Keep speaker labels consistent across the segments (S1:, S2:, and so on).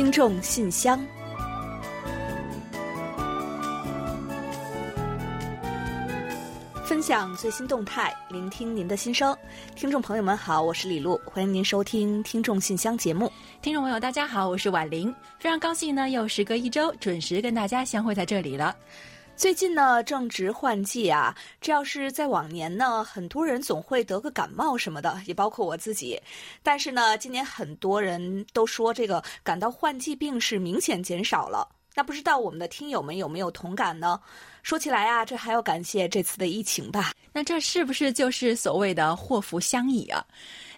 S1: 听众信箱，分享最新动态，聆听您的心声。听众朋友们好，我是李璐，欢迎您收听《听众信箱》节目。
S2: 听众朋友大家好，我是婉玲，非常高兴呢，又时隔一周准时跟大家相会在这里了。
S1: 最近呢，正值换季啊，这要是在往年呢，很多人总会得个感冒什么的，也包括我自己。但是呢，今年很多人都说这个感到换季病是明显减少了。那不知道我们的听友们有没有同感呢？说起来啊，这还要感谢这次的疫情吧？
S2: 那这是不是就是所谓的祸福相依啊？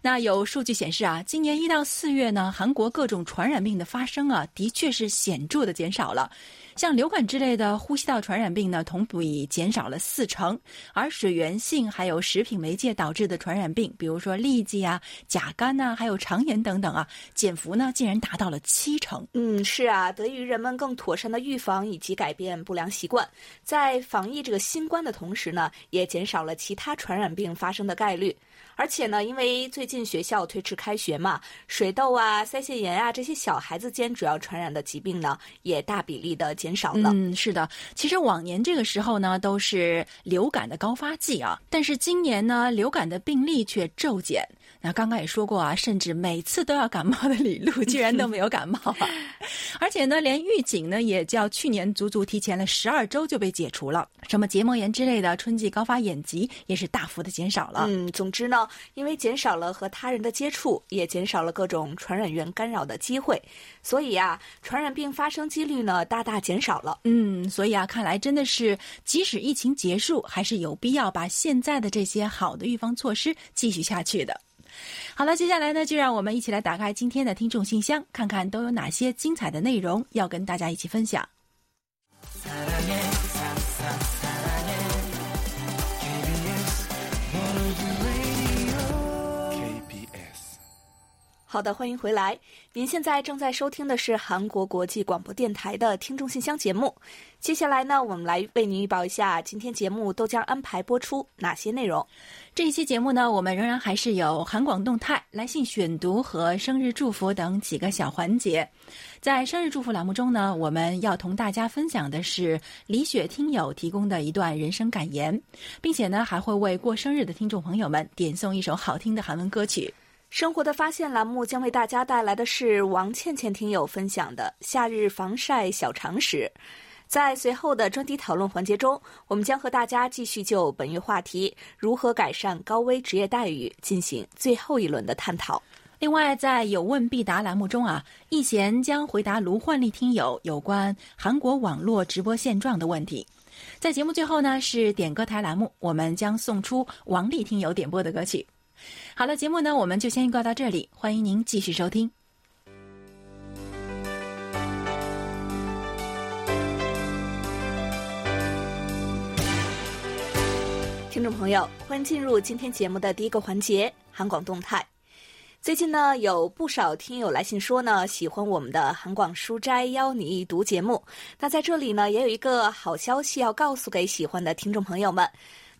S2: 那有数据显示啊，今年一到四月呢，韩国各种传染病的发生啊，的确是显著的减少了。像流感之类的呼吸道传染病呢，同比减少了四成；而水源性还有食品媒介导致的传染病，比如说痢疾啊、甲肝呐，还有肠炎等等啊，减幅呢竟然达到了七成。
S1: 嗯，是啊，得益于人们更妥善的预防以及改变不良习惯，在防疫这个新冠的同时呢，也减少了其他传染病发生的概率。而且呢，因为最近学校推迟开学嘛，水痘啊、腮腺炎啊这些小孩子间主要传染的疾病呢，也大比例的减少了。
S2: 嗯，是的，其实往年这个时候呢，都是流感的高发季啊，但是今年呢，流感的病例却骤减。那刚刚也说过啊，甚至每次都要感冒的李璐，居然都没有感冒啊！而且呢，连预警呢，也较去年足足提前了十二周就被解除了。什么结膜炎之类的春季高发眼疾也是大幅的减少了。
S1: 嗯，总之呢，因为减少了和他人的接触，也减少了各种传染源干扰的机会，所以啊，传染病发生几率呢大大减减少了。
S2: 嗯，所以啊，看来真的是，即使疫情结束，还是有必要把现在的这些好的预防措施继续下去的。好了，接下来呢，就让我们一起来打开今天的听众信箱，看看都有哪些精彩的内容要跟大家一起分享。
S1: 好的，欢迎回来。您现在正在收听的是韩国国际广播电台的听众信箱节目。接下来呢，我们来为您预报一下今天节目都将安排播出哪些内容。
S2: 这一期节目呢，我们仍然还是有韩广动态、来信选读和生日祝福等几个小环节。在生日祝福栏目中呢，我们要同大家分享的是李雪听友提供的一段人生感言，并且呢，还会为过生日的听众朋友们点送一首好听的韩文歌曲。
S1: 生活的发现栏目将为大家带来的是王倩倩听友分享的夏日防晒小常识。在随后的专题讨论环节中，我们将和大家继续就本月话题如何改善高危职业待遇进行最后一轮的探讨。
S2: 另外，在有问必答栏目中啊，易贤将回答卢焕丽听友有关韩国网络直播现状的问题。在节目最后呢，是点歌台栏目，我们将送出王丽听友点播的歌曲。好了，节目呢，我们就先预告到这里，欢迎您继续收听。
S1: 听众朋友，欢迎进入今天节目的第一个环节——韩广动态。最近呢，有不少听友来信说呢，喜欢我们的韩广书斋邀你一读节目。那在这里呢，也有一个好消息要告诉给喜欢的听众朋友们。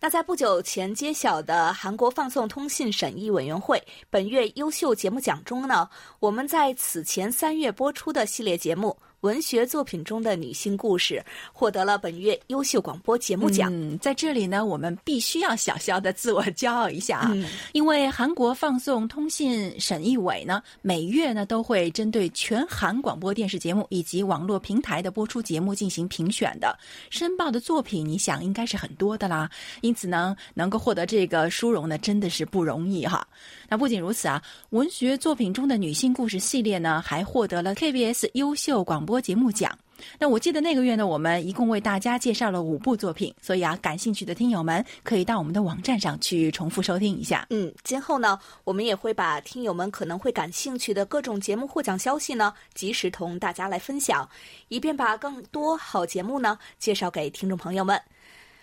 S1: 那在不久前揭晓的韩国放送通信审议委员会本月优秀节目奖中呢，我们在此前三月播出的系列节目。文学作品中的女性故事获得了本月优秀广播节目奖。
S2: 嗯，在这里呢，我们必须要小小的自我骄傲一下啊，因为韩国放送通信审议委呢，每月呢都会针对全韩广播电视节目以及网络平台的播出节目进行评选的。申报的作品，你想应该是很多的啦。因此呢，能够获得这个殊荣呢，真的是不容易哈。那不仅如此啊，文学作品中的女性故事系列呢，还获得了 KBS 优秀广播。播节目奖，那我记得那个月呢，我们一共为大家介绍了五部作品，所以啊，感兴趣的听友们可以到我们的网站上去重复收听一下。
S1: 嗯，今后呢，我们也会把听友们可能会感兴趣的各种节目获奖消息呢，及时同大家来分享，以便把更多好节目呢介绍给听众朋友们。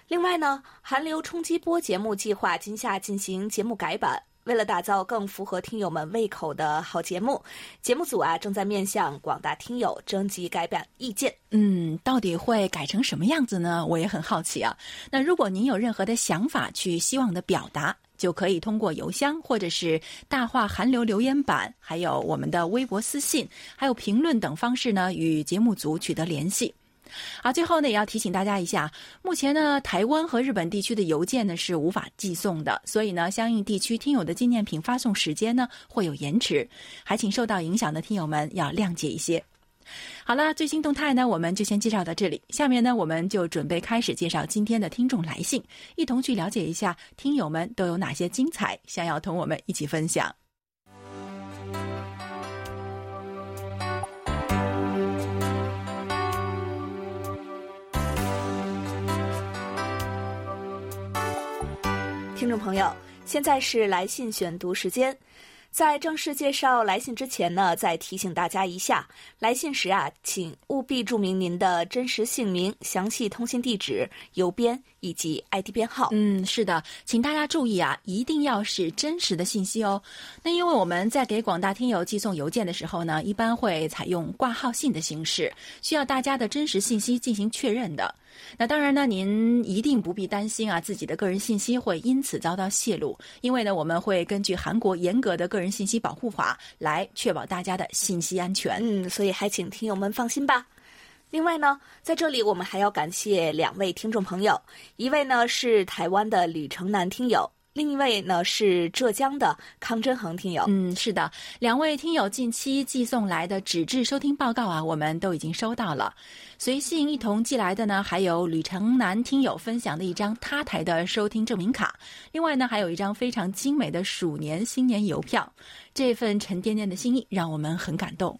S1: 另外呢，韩流冲击波节目计划今夏进行节目改版。为了打造更符合听友们胃口的好节目，节目组啊正在面向广大听友征集改版意见。
S2: 嗯，到底会改成什么样子呢？我也很好奇啊。那如果您有任何的想法去希望的表达，就可以通过邮箱或者是大话寒流留言板，还有我们的微博私信，还有评论等方式呢，与节目组取得联系。好，最后呢，也要提醒大家一下，目前呢，台湾和日本地区的邮件呢是无法寄送的，所以呢，相应地区听友的纪念品发送时间呢会有延迟，还请受到影响的听友们要谅解一些。好了，最新动态呢，我们就先介绍到这里。下面呢，我们就准备开始介绍今天的听众来信，一同去了解一下听友们都有哪些精彩想要同我们一起分享。
S1: 听众朋友，现在是来信选读时间。在正式介绍来信之前呢，再提醒大家一下，来信时啊，请务必注明您的真实姓名、详细通信地址、邮编以及 ID 编号。
S2: 嗯，是的，请大家注意啊，一定要是真实的信息哦。那因为我们在给广大听友寄送邮件的时候呢，一般会采用挂号信的形式，需要大家的真实信息进行确认的。那当然呢，您一定不必担心啊，自己的个人信息会因此遭到泄露，因为呢，我们会根据韩国严格的个人信息保护法来确保大家的信息安全。
S1: 嗯，所以还请听友们放心吧。另外呢，在这里我们还要感谢两位听众朋友，一位呢是台湾的李成南听友。另一位呢是浙江的康真恒听友，
S2: 嗯，是的，两位听友近期寄送来的纸质收听报告啊，我们都已经收到了。随信一同寄来的呢，还有吕成南听友分享的一张他台的收听证明卡，另外呢，还有一张非常精美的鼠年新年邮票。这份沉甸甸的心意让我们很感动。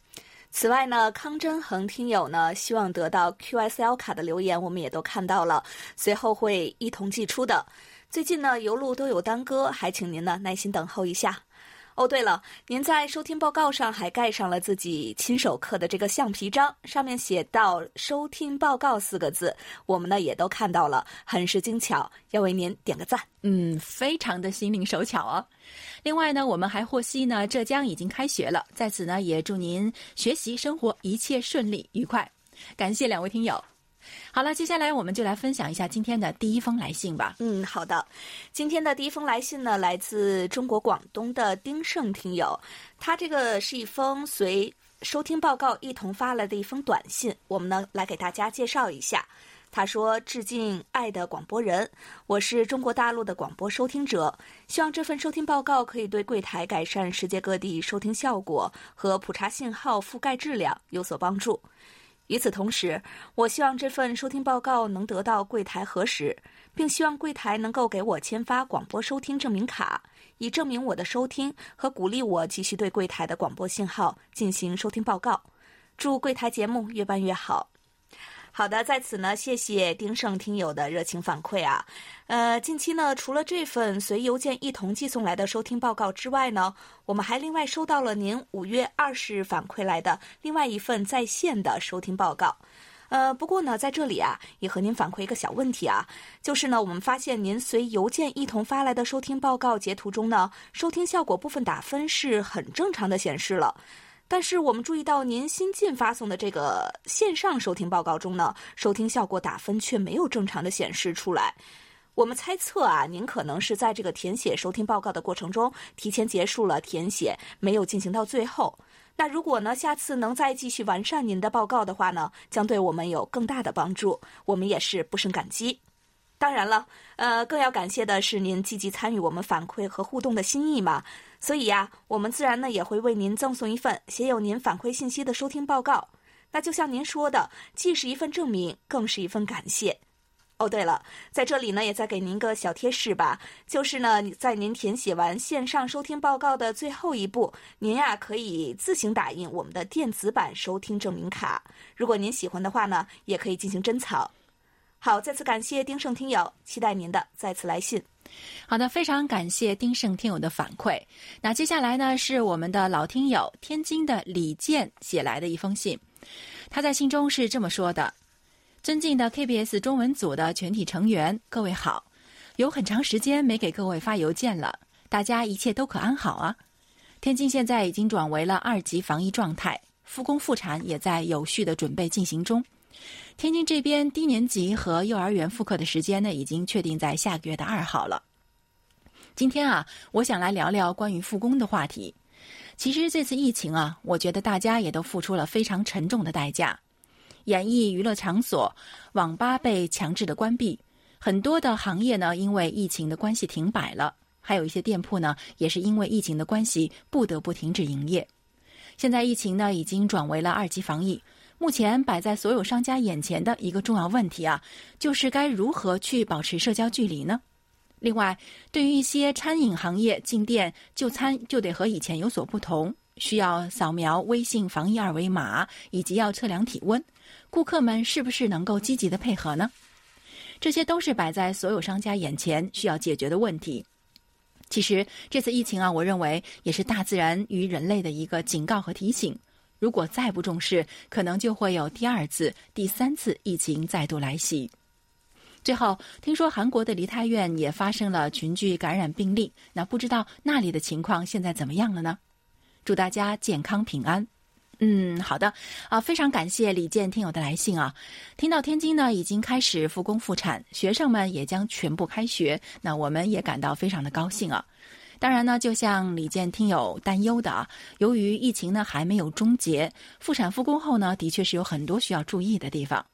S1: 此外呢，康真恒听友呢希望得到 QSL 卡的留言，我们也都看到了，随后会一同寄出的。最近呢，邮路都有耽搁，还请您呢耐心等候一下。哦，对了，您在收听报告上还盖上了自己亲手刻的这个橡皮章，上面写到“收听报告”四个字，我们呢也都看到了，很是精巧，要为您点个赞。
S2: 嗯，非常的心灵手巧哦。另外呢，我们还获悉呢，浙江已经开学了，在此呢也祝您学习生活一切顺利愉快。感谢两位听友。好了，接下来我们就来分享一下今天的第一封来信吧。
S1: 嗯，好的。今天的第一封来信呢，来自中国广东的丁胜听友，他这个是一封随收听报告一同发来的一封短信，我们呢来给大家介绍一下。他说：“致敬爱的广播人，我是中国大陆的广播收听者，希望这份收听报告可以对柜台改善世界各地收听效果和普查信号覆盖质量有所帮助。”与此同时，我希望这份收听报告能得到柜台核实，并希望柜台能够给我签发广播收听证明卡，以证明我的收听和鼓励我继续对柜台的广播信号进行收听报告。祝柜台节目越办越好。好的，在此呢，谢谢丁胜听友的热情反馈啊。呃，近期呢，除了这份随邮件一同寄送来的收听报告之外呢，我们还另外收到了您五月二十日反馈来的另外一份在线的收听报告。呃，不过呢，在这里啊，也和您反馈一个小问题啊，就是呢，我们发现您随邮件一同发来的收听报告截图中呢，收听效果部分打分是很正常的显示了。但是我们注意到，您新近发送的这个线上收听报告中呢，收听效果打分却没有正常的显示出来。我们猜测啊，您可能是在这个填写收听报告的过程中提前结束了填写，没有进行到最后。那如果呢，下次能再继续完善您的报告的话呢，将对我们有更大的帮助，我们也是不胜感激。当然了，呃，更要感谢的是您积极参与我们反馈和互动的心意嘛。所以呀，我们自然呢也会为您赠送一份写有您反馈信息的收听报告。那就像您说的，既是一份证明，更是一份感谢。哦，对了，在这里呢也再给您个小贴士吧，就是呢在您填写完线上收听报告的最后一步，您呀可以自行打印我们的电子版收听证明卡。如果您喜欢的话呢，也可以进行珍藏。好，再次感谢丁胜听友，期待您的再次来信。
S2: 好的，非常感谢丁胜听友的反馈。那接下来呢，是我们的老听友天津的李健写来的一封信。他在信中是这么说的：“尊敬的 KBS 中文组的全体成员，各位好，有很长时间没给各位发邮件了，大家一切都可安好啊？天津现在已经转为了二级防疫状态，复工复产也在有序的准备进行中。天津这边低年级和幼儿园复课的时间呢，已经确定在下个月的二号了。”今天啊，我想来聊聊关于复工的话题。其实这次疫情啊，我觉得大家也都付出了非常沉重的代价。演艺娱乐场所、网吧被强制的关闭，很多的行业呢因为疫情的关系停摆了，还有一些店铺呢也是因为疫情的关系不得不停止营业。现在疫情呢已经转为了二级防疫，目前摆在所有商家眼前的一个重要问题啊，就是该如何去保持社交距离呢？另外，对于一些餐饮行业进店就餐就得和以前有所不同，需要扫描微信防疫二维码，以及要测量体温，顾客们是不是能够积极的配合呢？这些都是摆在所有商家眼前需要解决的问题。其实这次疫情啊，我认为也是大自然与人类的一个警告和提醒。如果再不重视，可能就会有第二次、第三次疫情再度来袭。最后，听说韩国的梨泰院也发生了群聚感染病例，那不知道那里的情况现在怎么样了呢？祝大家健康平安。嗯，好的啊，非常感谢李健听友的来信啊。听到天津呢已经开始复工复产，学生们也将全部开学，那我们也感到非常的高兴啊。当然呢，就像李健听友担忧的啊，由于疫情呢还没有终结，复产复工后呢，的确是有很多需要注意的地方。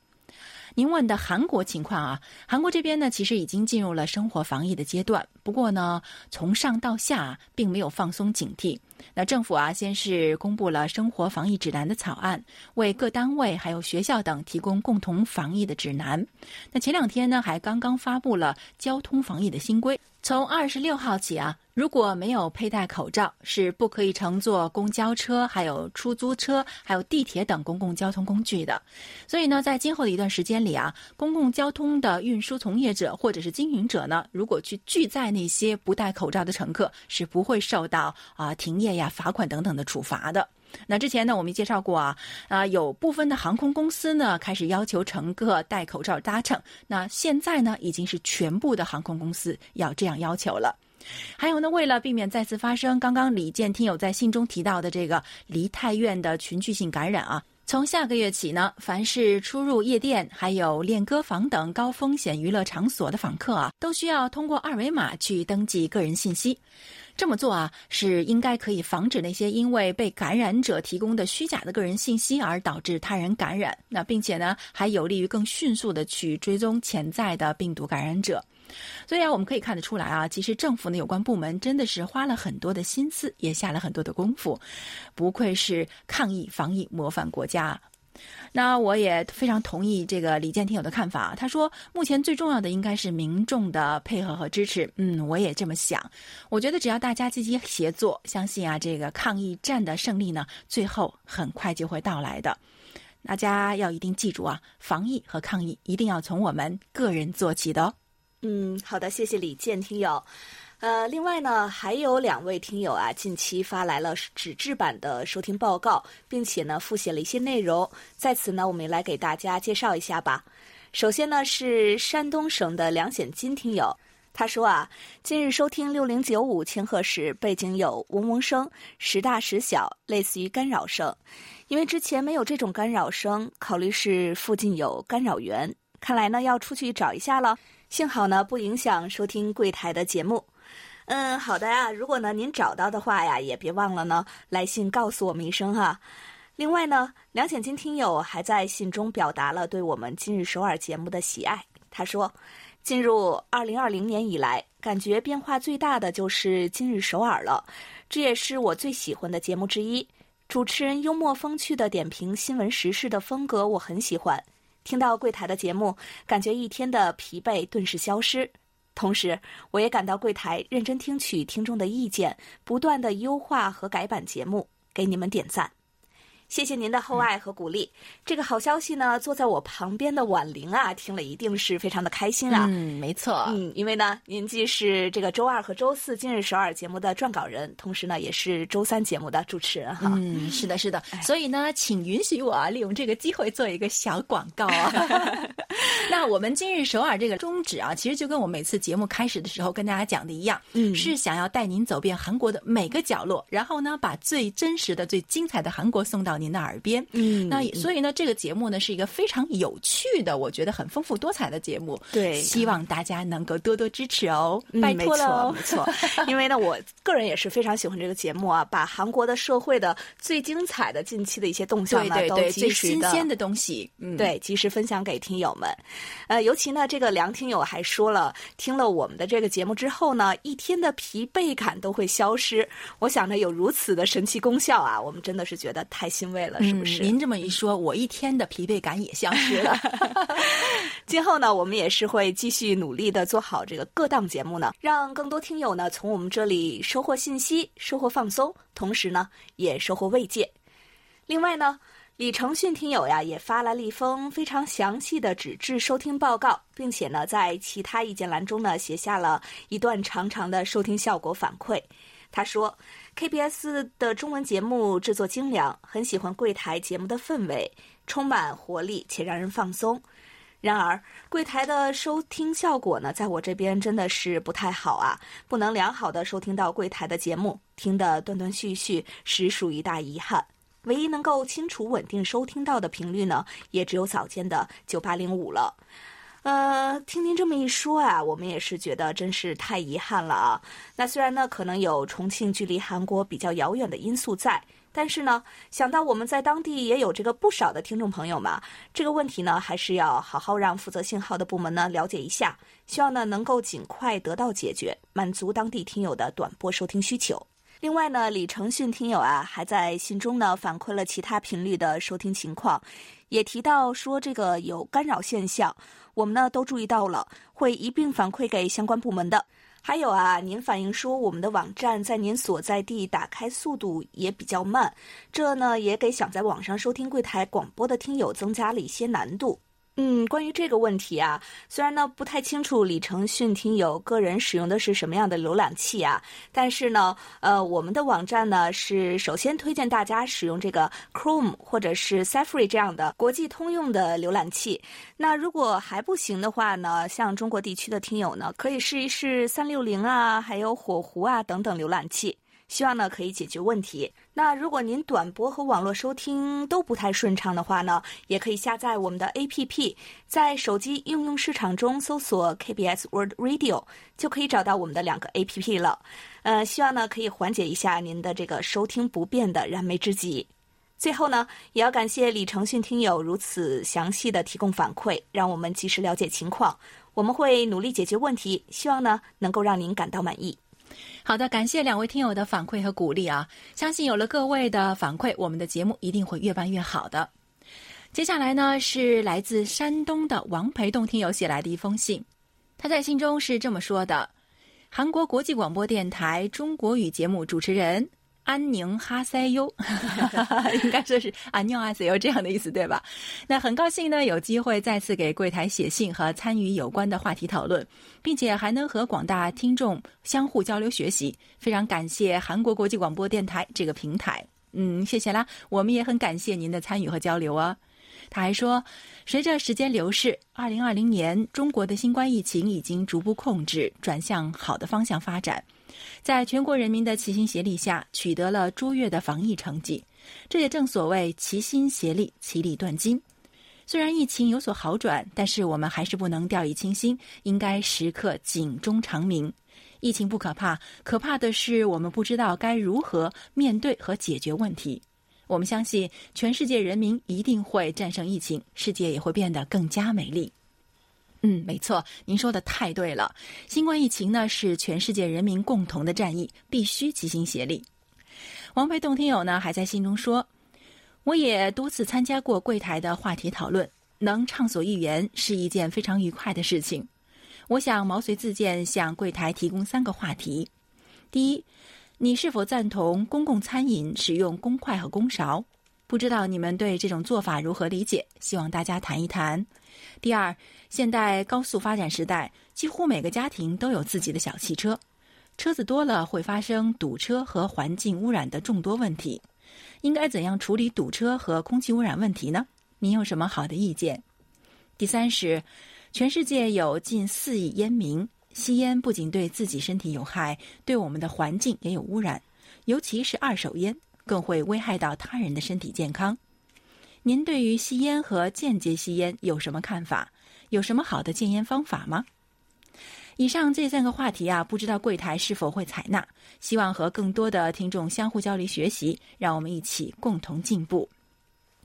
S2: 您问的韩国情况啊，韩国这边呢，其实已经进入了生活防疫的阶段。不过呢，从上到下并没有放松警惕。那政府啊，先是公布了生活防疫指南的草案，为各单位还有学校等提供共同防疫的指南。那前两天呢，还刚刚发布了交通防疫的新规。从二十六号起啊，如果没有佩戴口罩，是不可以乘坐公交车、还有出租车、还有地铁等公共交通工具的。所以呢，在今后的一段时间里啊，公共交通的运输从业者或者是经营者呢，如果去拒载那些不戴口罩的乘客，是不会受到啊停业呀、罚款等等的处罚的。那之前呢，我们介绍过啊，啊，有部分的航空公司呢开始要求乘客戴口罩搭乘。那现在呢，已经是全部的航空公司要这样要求了。还有呢，为了避免再次发生刚刚李健听友在信中提到的这个梨泰院的群聚性感染啊，从下个月起呢，凡是出入夜店、还有练歌房等高风险娱乐场所的访客啊，都需要通过二维码去登记个人信息。这么做啊，是应该可以防止那些因为被感染者提供的虚假的个人信息而导致他人感染。那并且呢，还有利于更迅速的去追踪潜在的病毒感染者。所以啊，我们可以看得出来啊，其实政府的有关部门真的是花了很多的心思，也下了很多的功夫，不愧是抗疫防疫模范国家。那我也非常同意这个李健听友的看法。他说，目前最重要的应该是民众的配合和支持。嗯，我也这么想。我觉得只要大家积极协作，相信啊，这个抗疫战的胜利呢，最后很快就会到来的。大家要一定记住啊，防疫和抗疫一定要从我们个人做起的哦。
S1: 嗯，好的，谢谢李健听友。呃，另外呢，还有两位听友啊，近期发来了纸质版的收听报告，并且呢，复写了一些内容。在此呢，我们也来给大家介绍一下吧。首先呢，是山东省的梁显金听友，他说啊，今日收听六零九五千赫时，背景有嗡嗡声，时大时小，类似于干扰声。因为之前没有这种干扰声，考虑是附近有干扰源，看来呢，要出去找一下了。幸好呢，不影响收听柜台的节目。嗯，好的呀。如果呢您找到的话呀，也别忘了呢来信告诉我们一声哈。另外呢，梁显金听友还在信中表达了对我们今日首尔节目的喜爱。他说，进入二零二零年以来，感觉变化最大的就是今日首尔了。这也是我最喜欢的节目之一。主持人幽默风趣的点评新闻时事的风格我很喜欢。听到柜台的节目，感觉一天的疲惫顿时消失。同时，我也感到柜台认真听取听众的意见，不断的优化和改版节目，给你们点赞。谢谢您的厚爱和鼓励。这个好消息呢，坐在我旁边的婉玲啊，听了一定是非常的开心啊。
S2: 嗯，没错。
S1: 嗯，因为呢，您既是这个周二和周四今日首尔节目的撰稿人，同时呢，也是周三节目的主持人哈。
S2: 嗯，是的，是的。所以呢，请允许我啊利用这个机会做一个小广告啊。那我们今日首尔这个宗旨啊，其实就跟我每次节目开始的时候跟大家讲的一样，
S1: 嗯，
S2: 是想要带您走遍韩国的每个角落，然后呢，把最真实的、最精彩的韩国送到。到您的耳边。
S1: 嗯
S2: 那所以呢，这个节目呢是一个非常有趣的，我觉得很丰富多彩的节目。
S1: 对
S2: 希望大家能够多多支持哦，
S1: 嗯
S2: 拜托了哦
S1: 没。错，没错。因为呢，我个人也是非常喜欢这个节目啊，把韩国的社会的最精彩的近期的一些动向呢，都
S2: 对对对，最
S1: 及时
S2: 新鲜的东西，嗯，
S1: 对，及时分享给听友们。呃，尤其呢，这个梁听友还说了，听了我们的这个节目之后呢，一天的疲惫感都会消失。我想着有如此的神奇功效啊，我们真的是觉得太欣慰了，是不是？
S2: 嗯您这么一说，我一天的疲惫感也消失了。
S1: 今后呢，我们也是会继续努力的做好这个各档节目呢，让更多听友呢从我们这里收获信息、收获放松，同时呢也收获慰藉。另外呢，李承训听友呀也发来了一封非常详细的纸质收听报告，并且呢在其他意见栏中呢写下了一段长长的收听效果反馈。他说，KBS 的中文节目制作精良，很喜欢柜台节目的氛围，充满活力且让人放松。然而，柜台的收听效果呢，在我这边真的是不太好啊，不能良好的收听到柜台的节目，听得断断续续，实属一大遗憾。唯一能够清楚稳定收听到的频率呢，也只有早间的九八零五了。呃，听您这么一说啊，我们也是觉得真是太遗憾了啊。那虽然呢，可能有重庆距离韩国比较遥远的因素在，但是呢，想到我们在当地也有这个不少的听众朋友嘛，这个问题呢，还是要好好让负责信号的部门呢了解一下，希望呢能够尽快得到解决，满足当地听友的短波收听需求。另外呢，李承训听友啊，还在信中呢反馈了其他频率的收听情况，也提到说这个有干扰现象，我们呢都注意到了，会一并反馈给相关部门的。还有啊，您反映说我们的网站在您所在地打开速度也比较慢，这呢也给想在网上收听柜台广播的听友增加了一些难度。嗯，关于这个问题啊，虽然呢不太清楚李承训听友个人使用的是什么样的浏览器啊，但是呢，呃，我们的网站呢是首先推荐大家使用这个 Chrome 或者是 Safari 这样的国际通用的浏览器。那如果还不行的话呢，像中国地区的听友呢，可以试一试三六零啊，还有火狐啊等等浏览器。希望呢可以解决问题。那如果您短波和网络收听都不太顺畅的话呢，也可以下载我们的 APP，在手机应用市场中搜索 KBS World Radio，就可以找到我们的两个 APP 了。呃，希望呢可以缓解一下您的这个收听不便的燃眉之急。最后呢，也要感谢李承训听友如此详细的提供反馈，让我们及时了解情况。我们会努力解决问题，希望呢能够让您感到满意。
S2: 好的，感谢两位听友的反馈和鼓励啊！相信有了各位的反馈，我们的节目一定会越办越好的。接下来呢，是来自山东的王培栋听友写来的一封信，他在信中是这么说的：“韩国国际广播电台中国语节目主持人。”安宁哈塞优，应该说是安宁哈塞优这样的意思，对吧？那很高兴呢，有机会再次给柜台写信和参与有关的话题讨论，并且还能和广大听众相互交流学习。非常感谢韩国国际广播电台这个平台，嗯，谢谢啦。我们也很感谢您的参与和交流啊。他还说，随着时间流逝，二零二零年中国的新冠疫情已经逐步控制，转向好的方向发展。在全国人民的齐心协力下，取得了卓越的防疫成绩。这也正所谓齐心协力，其利断金。虽然疫情有所好转，但是我们还是不能掉以轻心，应该时刻警钟长鸣。疫情不可怕，可怕的是我们不知道该如何面对和解决问题。我们相信，全世界人民一定会战胜疫情，世界也会变得更加美丽。嗯，没错，您说的太对了。新冠疫情呢是全世界人民共同的战役，必须齐心协力。王培栋听友呢还在信中说：“我也多次参加过柜台的话题讨论，能畅所欲言是一件非常愉快的事情。我想毛遂自荐向柜台提供三个话题：第一，你是否赞同公共餐饮使用公筷和公勺？不知道你们对这种做法如何理解？希望大家谈一谈。第二，现代高速发展时代，几乎每个家庭都有自己的小汽车，车子多了会发生堵车和环境污染的众多问题。应该怎样处理堵车和空气污染问题呢？您有什么好的意见？第三是，全世界有近四亿烟民，吸烟不仅对自己身体有害，对我们的环境也有污染，尤其是二手烟。更会危害到他人的身体健康。您对于吸烟和间接吸烟有什么看法？有什么好的戒烟方法吗？以上这三个话题啊，不知道柜台是否会采纳？希望和更多的听众相互交流学习，让我们一起共同进步。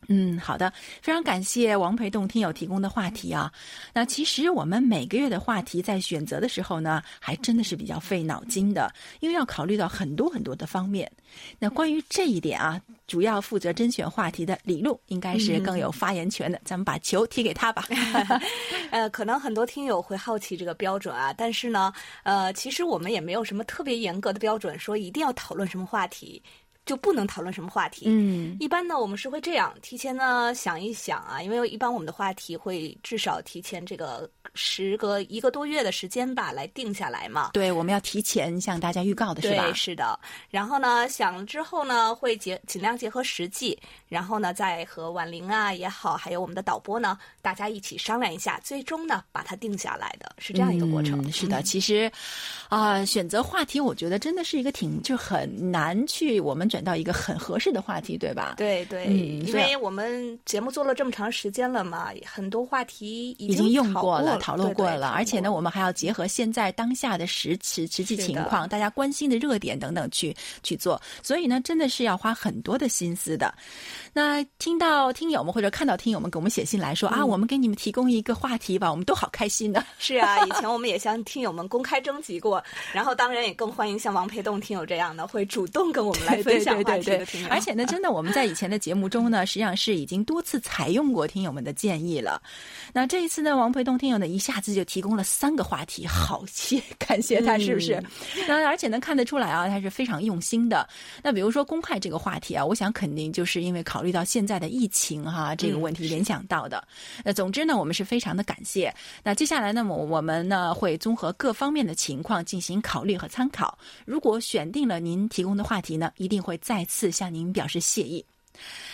S2: 嗯，好的，非常感谢王培栋听友提供的话题啊。那其实我们每个月的话题在选择的时候呢，还真的是比较费脑筋的，因为要考虑到很多很多的方面。那关于这一点啊，主要负责甄选话题的李璐应该是更有发言权的，咱们把球踢给他吧。
S1: 呃，可能很多听友会好奇这个标准啊，但是呢，呃，其实我们也没有什么特别严格的标准，说一定要讨论什么话题。就不能讨论什么话题。
S2: 嗯，
S1: 一般呢，我们是会这样提前呢想一想啊，因为一般我们的话题会至少提前这个时隔一个多月的时间吧来定下来嘛。
S2: 对，我们要提前向大家预告的是吧？
S1: 对，是的。然后呢，想了之后呢，会结尽量结合实际，然后呢，再和婉玲啊也好，还有我们的导播呢，大家一起商量一下，最终呢把它定下来的是这样一个过程。
S2: 是的，其实啊，选择话题，我觉得真的是一个挺就很难去我们转。到一个很合适的话题，对吧？
S1: 对对，因为我们节目做了这么长时间了嘛，很多话题已
S2: 经用过
S1: 了、
S2: 讨论过了，而且呢，我们还要结合现在当下的实实实际情况，大家关心的热点等等去去做，所以呢，真的是要花很多的心思的。那听到听友们或者看到听友们给我们写信来说啊，我们给你们提供一个话题吧，我们都好开心的。
S1: 是啊，以前我们也向听友们公开征集过，然后当然也更欢迎像王培栋听友这样的会主动跟我们来 分享话题的听友。
S2: 而且呢，真的我们在以前的节目中呢，实际上是已经多次采用过听友们的建议了。那这一次呢，王培东听友呢一下子就提供了三个话题，好谢感谢他，是不是？那而且能看得出来啊，他是非常用心的。那比如说公害这个话题啊，我想肯定就是因为考。考虑到现在的疫情哈这个问题联想到的，那总之呢，我们是非常的感谢。那接下来呢，我我们呢会综合各方面的情况进行考虑和参考。如果选定了您提供的话题呢，一定会会再次向您表示谢意。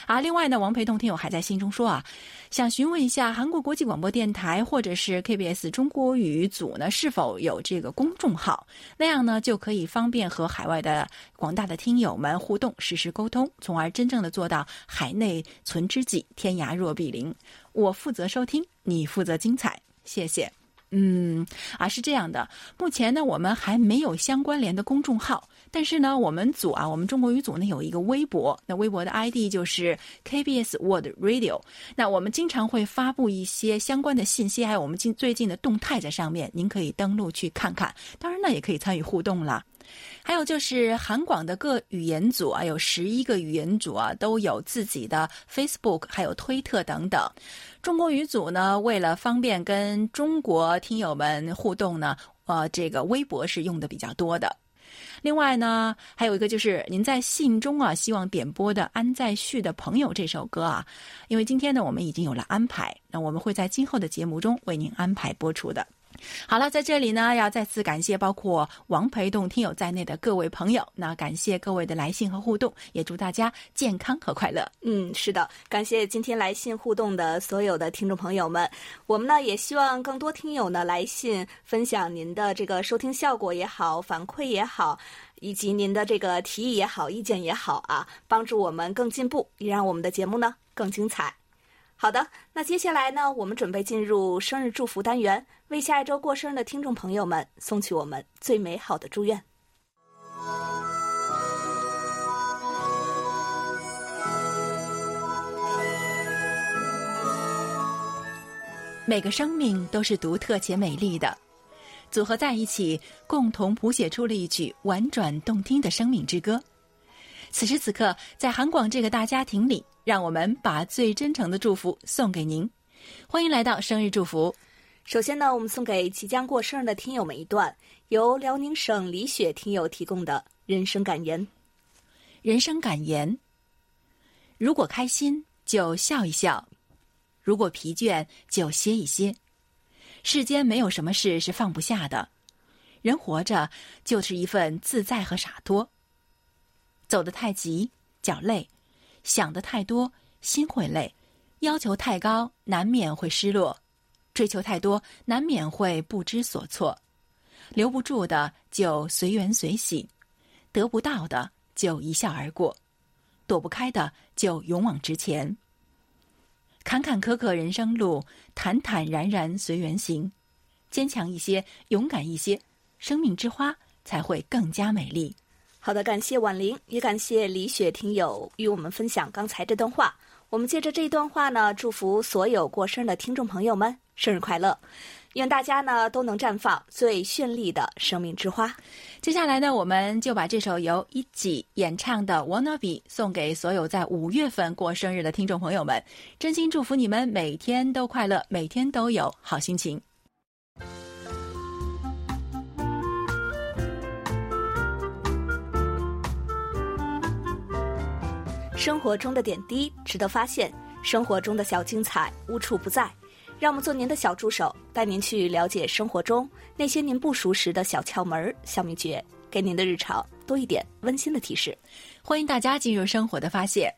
S2: 啊，另外呢，王培栋听友还在信中说啊，想询问一下韩国国际广播电台或者是 KBS 中国语组呢，是否有这个公众号？那样呢，就可以方便和海外的广大的听友们互动、实时沟通，从而真正的做到海内存知己，天涯若比邻。我负责收听，你负责精彩，谢谢。嗯，啊，是这样的，目前呢，我们还没有相关联的公众号。但是呢，我们组啊，我们中国语组呢有一个微博，那微博的 ID 就是 KBS Word Radio。那我们经常会发布一些相关的信息，还有我们近最近的动态在上面，您可以登录去看看。当然呢，也可以参与互动了。还有就是韩广的各语言组啊，有十一个语言组啊，都有自己的 Facebook，还有推特等等。中国语组呢，为了方便跟中国听友们互动呢，呃，这个微博是用的比较多的。另外呢，还有一个就是您在信中啊，希望点播的安在旭的朋友这首歌啊，因为今天呢，我们已经有了安排，那我们会在今后的节目中为您安排播出的。好了，在这里呢，要再次感谢包括王培栋听友在内的各位朋友。那感谢各位的来信和互动，也祝大家健康和快乐。
S1: 嗯，是的，感谢今天来信互动的所有的听众朋友们。我们呢也希望更多听友呢来信分享您的这个收听效果也好，反馈也好，以及您的这个提议也好，意见也好啊，帮助我们更进步，也让我们的节目呢更精彩。好的，那接下来呢，我们准备进入生日祝福单元，为下一周过生日的听众朋友们送去我们最美好的祝愿。
S2: 每个生命都是独特且美丽的，组合在一起，共同谱写出了一曲婉转动听的生命之歌。此时此刻，在韩广这个大家庭里。让我们把最真诚的祝福送给您，欢迎来到生日祝福。
S1: 首先呢，我们送给即将过生日的听友们一段由辽宁省李雪听友提供的人生感言。
S2: 人生感言：如果开心就笑一笑，如果疲倦就歇一歇。世间没有什么事是放不下的，人活着就是一份自在和洒脱。走得太急，脚累。想的太多，心会累；要求太高，难免会失落；追求太多，难免会不知所措。留不住的就随缘随喜，得不到的就一笑而过。躲不开的就勇往直前。坎坎坷坷人生路，坦坦然然随缘行。坚强一些，勇敢一些，生命之花才会更加美丽。
S1: 好的，感谢婉玲，也感谢李雪听友与我们分享刚才这段话。我们借着这一段话呢，祝福所有过生日的听众朋友们生日快乐，愿大家呢都能绽放最绚丽的生命之花。
S2: 接下来呢，我们就把这首由一己演唱的《Wanna Be》送给所有在五月份过生日的听众朋友们，真心祝福你们每天都快乐，每天都有好心情。
S1: 生活中的点滴值得发现，生活中的小精彩无处不在。让我们做您的小助手，带您去了解生活中那些您不熟识的小窍门、小秘诀，给您的日常多一点温馨的提示。
S2: 欢迎大家进入生活的发现。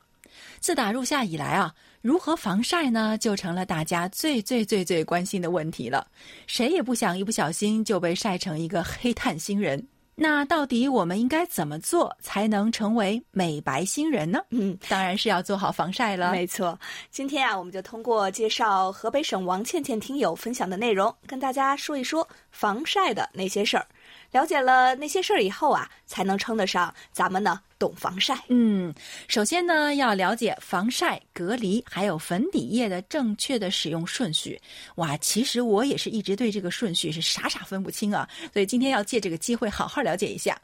S2: 自打入夏以来啊，如何防晒呢，就成了大家最最最最关心的问题了。谁也不想一不小心就被晒成一个黑炭星人。那到底我们应该怎么做才能成为美白新人呢？
S1: 嗯，
S2: 当然是要做好防晒了。
S1: 没错，今天啊，我们就通过介绍河北省王倩倩听友分享的内容，跟大家说一说防晒的那些事儿。了解了那些事儿以后啊，才能称得上咱们呢懂防晒。
S2: 嗯，首先呢要了解防晒、隔离还有粉底液的正确的使用顺序。哇，其实我也是一直对这个顺序是傻傻分不清啊，所以今天要借这个机会好好了解一下。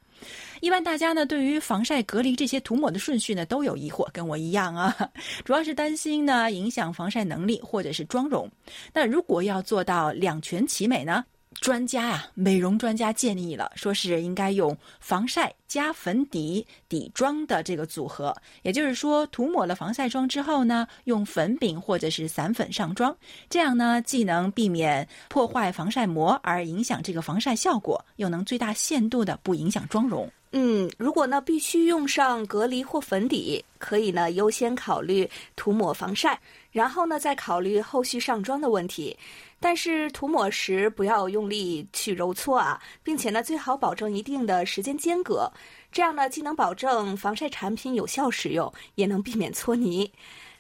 S2: 一般大家呢对于防晒、隔离这些涂抹的顺序呢都有疑惑，跟我一样啊，主要是担心呢影响防晒能力或者是妆容。那如果要做到两全其美呢？专家呀，美容专家建议了，说是应该用防晒加粉底底妆的这个组合，也就是说，涂抹了防晒霜之后呢，用粉饼或者是散粉上妆，这样呢，既能避免破坏防晒膜而影响这个防晒效果，又能最大限度的不影响妆容。
S1: 嗯，如果呢必须用上隔离或粉底，可以呢优先考虑涂抹防晒，然后呢再考虑后续上妆的问题。但是涂抹时不要用力去揉搓啊，并且呢最好保证一定的时间间隔，这样呢既能保证防晒产品有效使用，也能避免搓泥。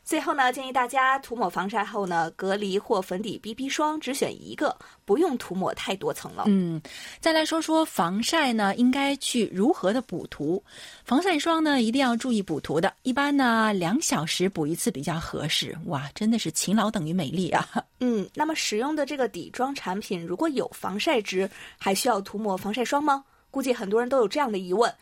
S1: 最后呢，建议大家涂抹防晒后呢，隔离或粉底、BB 霜只选一个，不用涂抹太多层了。
S2: 嗯，再来说说防晒呢，应该去如何的补涂？防晒霜呢，一定要注意补涂的，一般呢两小时补一次比较合适。哇，真的是勤劳等于美丽啊！
S1: 嗯，那么使用的这个底妆产品如果有防晒值，还需要涂抹防晒霜吗？估计很多人都有这样的疑问。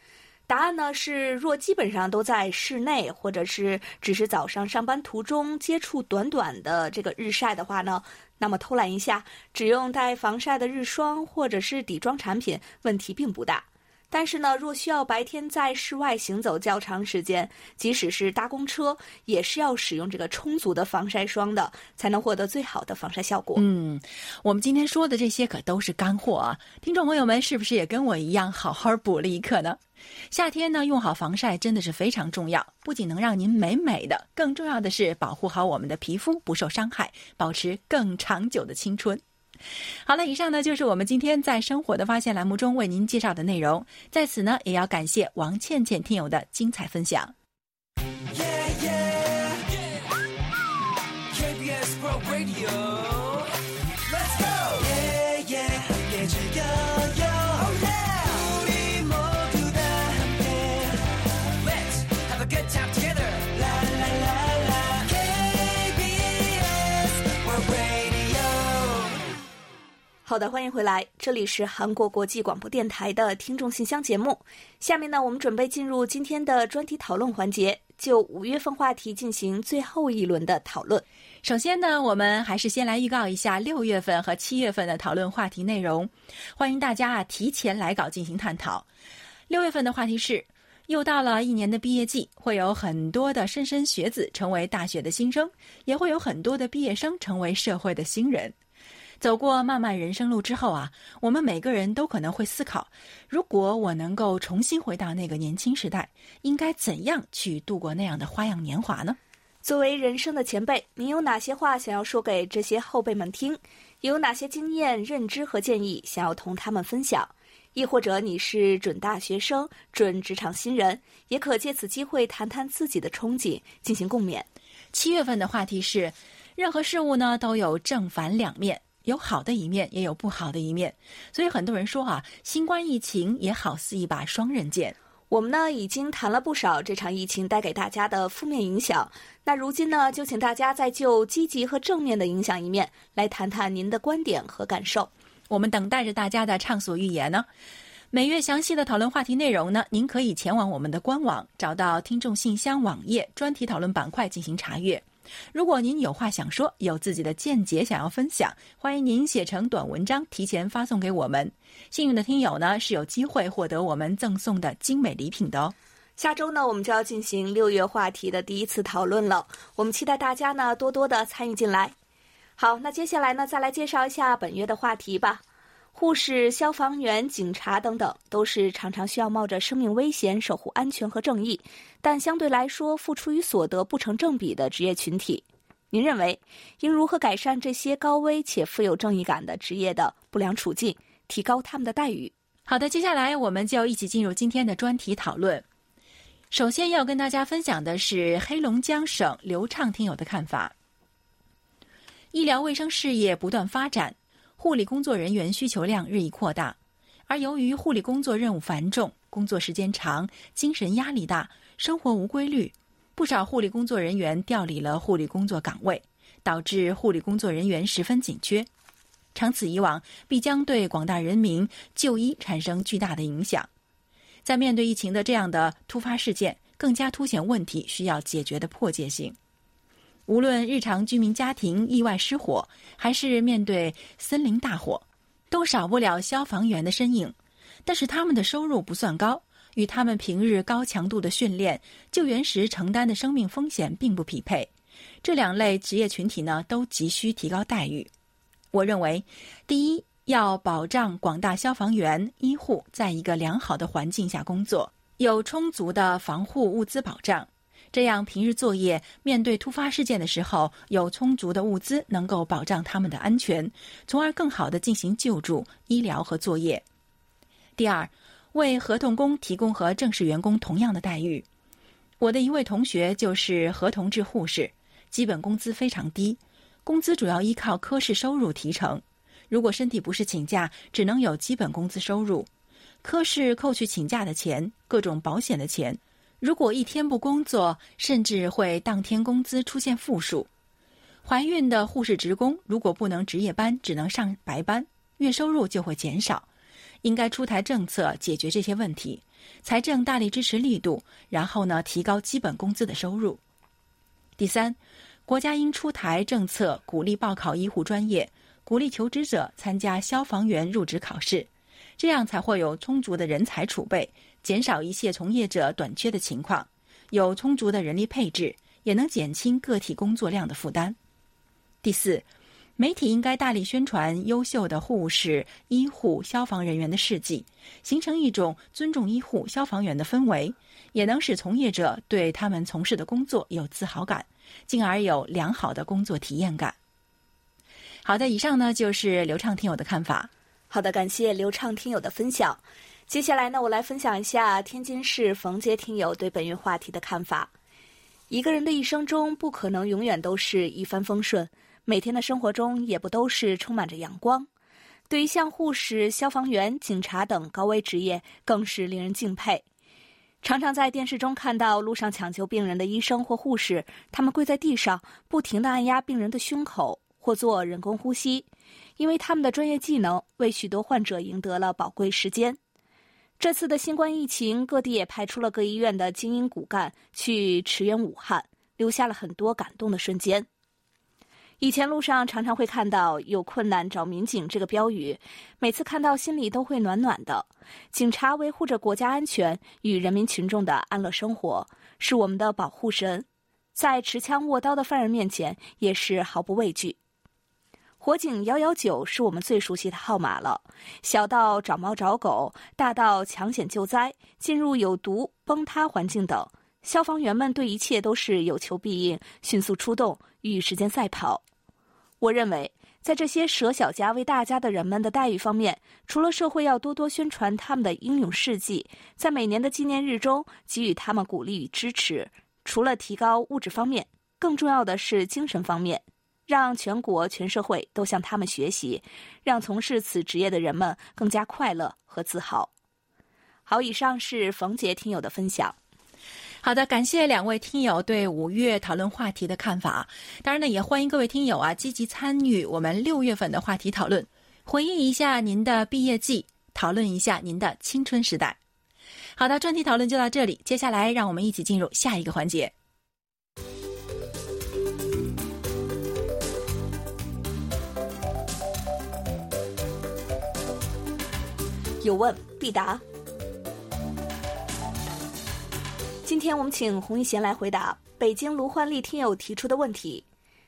S1: 答案呢是，若基本上都在室内，或者是只是早上上班途中接触短短的这个日晒的话呢，那么偷懒一下，只用带防晒的日霜或者是底妆产品，问题并不大。但是呢，若需要白天在室外行走较长时间，即使是搭公车，也是要使用这个充足的防晒霜的，才能获得最好的防晒效果。
S2: 嗯，我们今天说的这些可都是干货啊！听众朋友们，是不是也跟我一样好好补了一课呢？夏天呢，用好防晒真的是非常重要，不仅能让您美美的，更重要的是保护好我们的皮肤不受伤害，保持更长久的青春。好了，以上呢就是我们今天在《生活的发现》栏目中为您介绍的内容。在此呢，也要感谢王倩倩听友的精彩分享。
S1: 好的，欢迎回来，这里是韩国国际广播电台的听众信箱节目。下面呢，我们准备进入今天的专题讨论环节，就五月份话题进行最后一轮的讨论。
S2: 首先呢，我们还是先来预告一下六月份和七月份的讨论话题内容，欢迎大家啊提前来稿进行探讨。六月份的话题是，又到了一年的毕业季，会有很多的莘莘学子成为大学的新生，也会有很多的毕业生成为社会的新人。走过漫漫人生路之后啊，我们每个人都可能会思考：如果我能够重新回到那个年轻时代，应该怎样去度过那样的花样年华呢？
S1: 作为人生的前辈，您有哪些话想要说给这些后辈们听？有哪些经验、认知和建议想要同他们分享？亦或者你是准大学生、准职场新人，也可借此机会谈谈自己的憧憬，进行共勉。
S2: 七月份的话题是：任何事物呢都有正反两面，有好的一面，也有不好的一面。所以很多人说啊，新冠疫情也好似一把双刃剑。
S1: 我们呢已经谈了不少这场疫情带给大家的负面影响，那如今呢就请大家再就积极和正面的影响一面来谈谈您的观点和感受。
S2: 我们等待着大家的畅所欲言呢。每月详细的讨论话题内容呢，您可以前往我们的官网，找到听众信箱网页专题讨论板块进行查阅。如果您有话想说，有自己的见解想要分享，欢迎您写成短文章提前发送给我们。幸运的听友呢是有机会获得我们赠送的精美礼品的哦。
S1: 下周呢，我们就要进行六月话题的第一次讨论了，我们期待大家呢多多的参与进来。好，那接下来呢，再来介绍一下本月的话题吧。护士、消防员、警察等等，都是常常需要冒着生命危险守护安全和正义，但相对来说付出与所得不成正比的职业群体。您认为应如何改善这些高危且富有正义感的职业的不良处境，提高他们的待遇？
S2: 好的，接下来我们就一起进入今天的专题讨论。首先要跟大家分享的是黑龙江省刘畅听友的看法：医疗卫生事业不断发展。护理工作人员需求量日益扩大，而由于护理工作任务繁重、工作时间长、精神压力大、生活无规律，不少护理工作人员调离了护理工作岗位，导致护理工作人员十分紧缺。长此以往，必将对广大人民就医产生巨大的影响。在面对疫情的这样的突发事件，更加凸显问题需要解决的迫切性。无论日常居民家庭意外失火，还是面对森林大火，都少不了消防员的身影。但是他们的收入不算高，与他们平日高强度的训练、救援时承担的生命风险并不匹配。这两类职业群体呢，都急需提高待遇。我认为，第一要保障广大消防员、医护在一个良好的环境下工作，有充足的防护物资保障。这样，平日作业面对突发事件的时候，有充足的物资能够保障他们的安全，从而更好的进行救助、医疗和作业。第二，为合同工提供和正式员工同样的待遇。我的一位同学就是合同制护士，基本工资非常低，工资主要依靠科室收入提成。如果身体不适请假，只能有基本工资收入，科室扣去请假的钱、各种保险的钱。如果一天不工作，甚至会当天工资出现负数。怀孕的护士职工如果不能值夜班，只能上白班，月收入就会减少。应该出台政策解决这些问题，财政大力支持力度，然后呢提高基本工资的收入。第三，国家应出台政策，鼓励报考医护专业，鼓励求职者参加消防员入职考试，这样才会有充足的人才储备。减少一切从业者短缺的情况，有充足的人力配置，也能减轻个体工作量的负担。第四，媒体应该大力宣传优秀的护士、医护、消防人员的事迹，形成一种尊重医护、消防员的氛围，也能使从业者对他们从事的工作有自豪感，进而有良好的工作体验感。好的，以上呢就是刘畅听友的看法。
S1: 好的，感谢刘畅听友的分享。接下来呢，我来分享一下天津市冯杰听友对本月话题的看法。一个人的一生中不可能永远都是一帆风顺，每天的生活中也不都是充满着阳光。对于像护士、消防员、警察等高危职业，更是令人敬佩。常常在电视中看到路上抢救病人的医生或护士，他们跪在地上，不停地按压病人的胸口或做人工呼吸，因为他们的专业技能为许多患者赢得了宝贵时间。这次的新冠疫情，各地也派出了各医院的精英骨干去驰援武汉，留下了很多感动的瞬间。以前路上常常会看到“有困难找民警”这个标语，每次看到心里都会暖暖的。警察维护着国家安全与人民群众的安乐生活，是我们的保护神，在持枪握刀的犯人面前也是毫不畏惧。火警幺幺九是我们最熟悉的号码了，小到找猫找狗，大到抢险救灾、进入有毒崩塌环境等，消防员们对一切都是有求必应，迅速出动，与时间赛跑。我认为，在这些舍小家为大家的人们的待遇方面，除了社会要多多宣传他们的英勇事迹，在每年的纪念日中给予他们鼓励与支持，除了提高物质方面，更重要的是精神方面，让全国全社会都向他们学习，让从事此职业的人们更加快乐和自豪。好，以上是冯杰听友的分享。
S2: 好的，感谢两位听友对五月讨论话题的看法。当然呢，也欢迎各位听友啊积极参与我们六月份的话题讨论，回忆一下您的毕业季，讨论一下您的青春时代。好的，专题讨论就到这里，接下来让我们一起进入下一个环节。
S1: 有问必答。今天我们请洪一贤来回答北京卢焕丽听友提出的问题。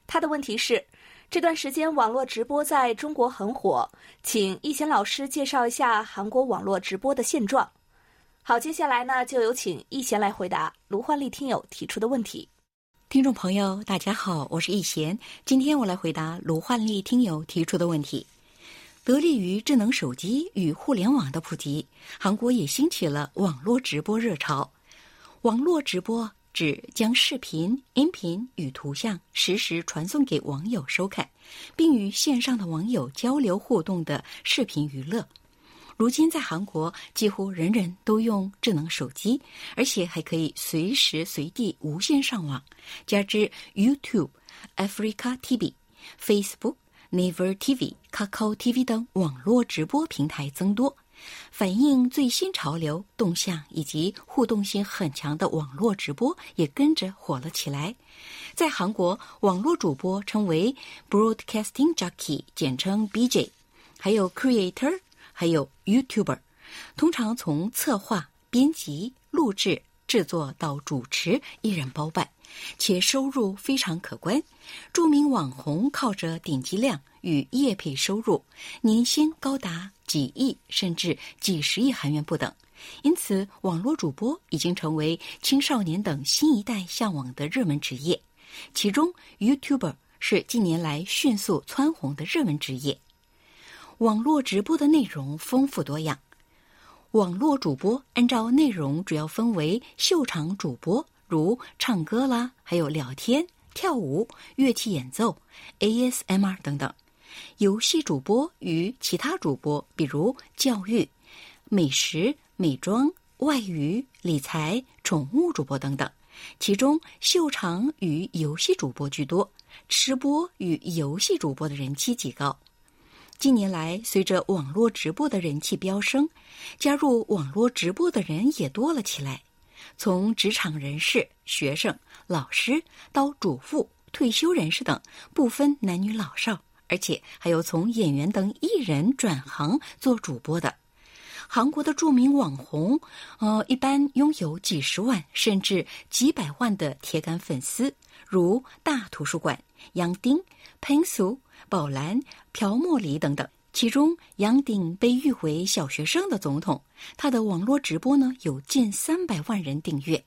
S1: 他的问题是：这段时间网络直播在中国很火，请一贤老师介绍一下韩国网络直播的现状。好，接下来呢，就有请一贤来回答卢焕丽听友提出的问题。
S3: 听众朋友，大家好，我是一贤，今天我来回答卢焕丽听友提出的问题。得力于智能手机与互联网的普及，韩国也兴起了网络直播热潮。网络直播指将视频、音频与图像实时传送给网友收看，并与线上的网友交流互动的视频娱乐。如今在韩国，几乎人人都用智能手机，而且还可以随时随地无线上网。加之 YouTube、Africa TV、Facebook、Naver TV、k a k o TV 等网络直播平台增多。反映最新潮流动向以及互动性很强的网络直播也跟着火了起来。在韩国，网络主播称为 Broadcasting Jockey，简称 BJ，还有 Creator，还有 YouTuber，通常从策划、编辑、录制、制作到主持一人包办，且收入非常可观。著名网红靠着点击量与业配收入，年薪高达。几亿甚至几十亿韩元不等，因此网络主播已经成为青少年等新一代向往的热门职业。其中，YouTuber 是近年来迅速蹿红的热门职业。网络直播的内容丰富多样，网络主播按照内容主要分为秀场主播，如唱歌啦，还有聊天、跳舞、乐器演奏、ASMR 等等。游戏主播与其他主播，比如教育、美食、美妆、外语、理财、宠物主播等等，其中秀场与游戏主播居多，吃播与游戏主播的人气极高。近年来，随着网络直播的人气飙升，加入网络直播的人也多了起来，从职场人士、学生、老师到主妇、退休人士等，不分男女老少。而且还有从演员等艺人转行做主播的，韩国的著名网红，呃，一般拥有几十万甚至几百万的铁杆粉丝，如大图书馆、杨丁、彭苏、宝兰、朴莫里等等。其中，杨鼎被誉为小学生的总统，他的网络直播呢有近三百万人订阅。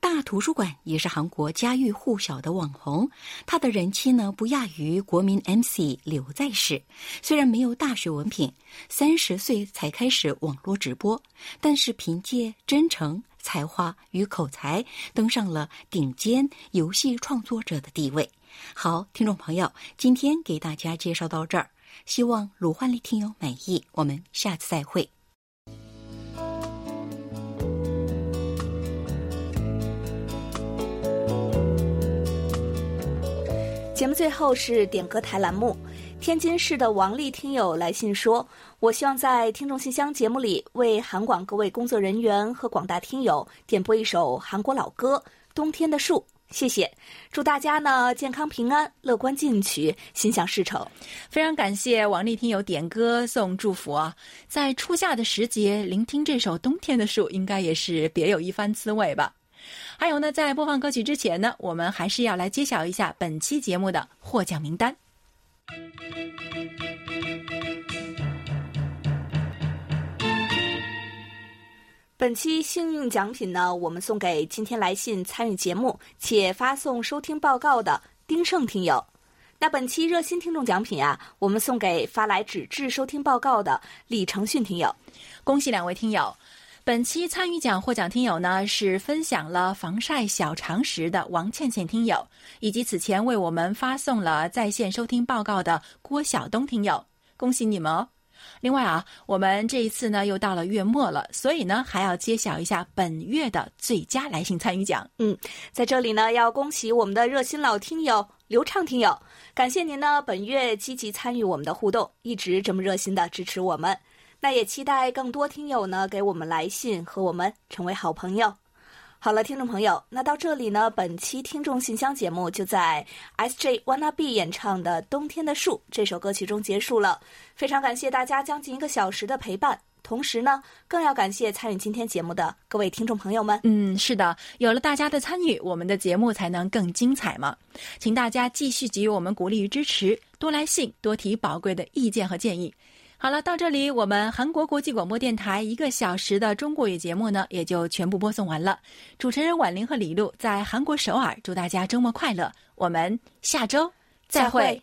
S3: 大图书馆也是韩国家喻户晓的网红，他的人气呢不亚于国民 MC 刘在石。虽然没有大学文凭，三十岁才开始网络直播，但是凭借真诚、才华与口才，登上了顶尖游戏创作者的地位。好，听众朋友，今天给大家介绍到这儿，希望鲁焕丽听友满意。我们下次再会。
S1: 节目最后是点歌台栏目。天津市的王丽听友来信说：“我希望在听众信箱节目里为韩广各位工作人员和广大听友点播一首韩国老歌《冬天的树》，谢谢。祝大家呢健康平安、乐观进取、心想事成。
S2: 非常感谢王丽听友点歌送祝福啊！在初夏的时节，聆听这首《冬天的树》，应该也是别有一番滋味吧。”还有呢，在播放歌曲之前呢，我们还是要来揭晓一下本期节目的获奖名单。
S1: 本期幸运奖品呢，我们送给今天来信参与节目且发送收听报告的丁胜听友。那本期热心听众奖品啊，我们送给发来纸质收听报告的李承训听友，
S2: 恭喜两位听友。本期参与奖获奖听友呢是分享了防晒小常识的王倩倩听友，以及此前为我们发送了在线收听报告的郭晓东听友，恭喜你们哦！另外啊，我们这一次呢又到了月末了，所以呢还要揭晓一下本月的最佳来信参与奖。
S1: 嗯，在这里呢要恭喜我们的热心老听友刘畅听友，感谢您呢本月积极参与我们的互动，一直这么热心的支持我们。那也期待更多听友呢给我们来信，和我们成为好朋友。好了，听众朋友，那到这里呢，本期听众信箱节目就在 S.J. Wanna Be 演唱的《冬天的树》这首歌曲中结束了。非常感谢大家将近一个小时的陪伴，同时呢，更要感谢参与今天节目的各位听众朋友们。
S2: 嗯，是的，有了大家的参与，我们的节目才能更精彩嘛。请大家继续给予我们鼓励与支持，多来信，多提宝贵的意见和建议。好了，到这里，我们韩国国际广播电台一个小时的中国语节目呢，也就全部播送完了。主持人婉玲和李璐在韩国首尔，祝大家周末快乐。我们下周再会。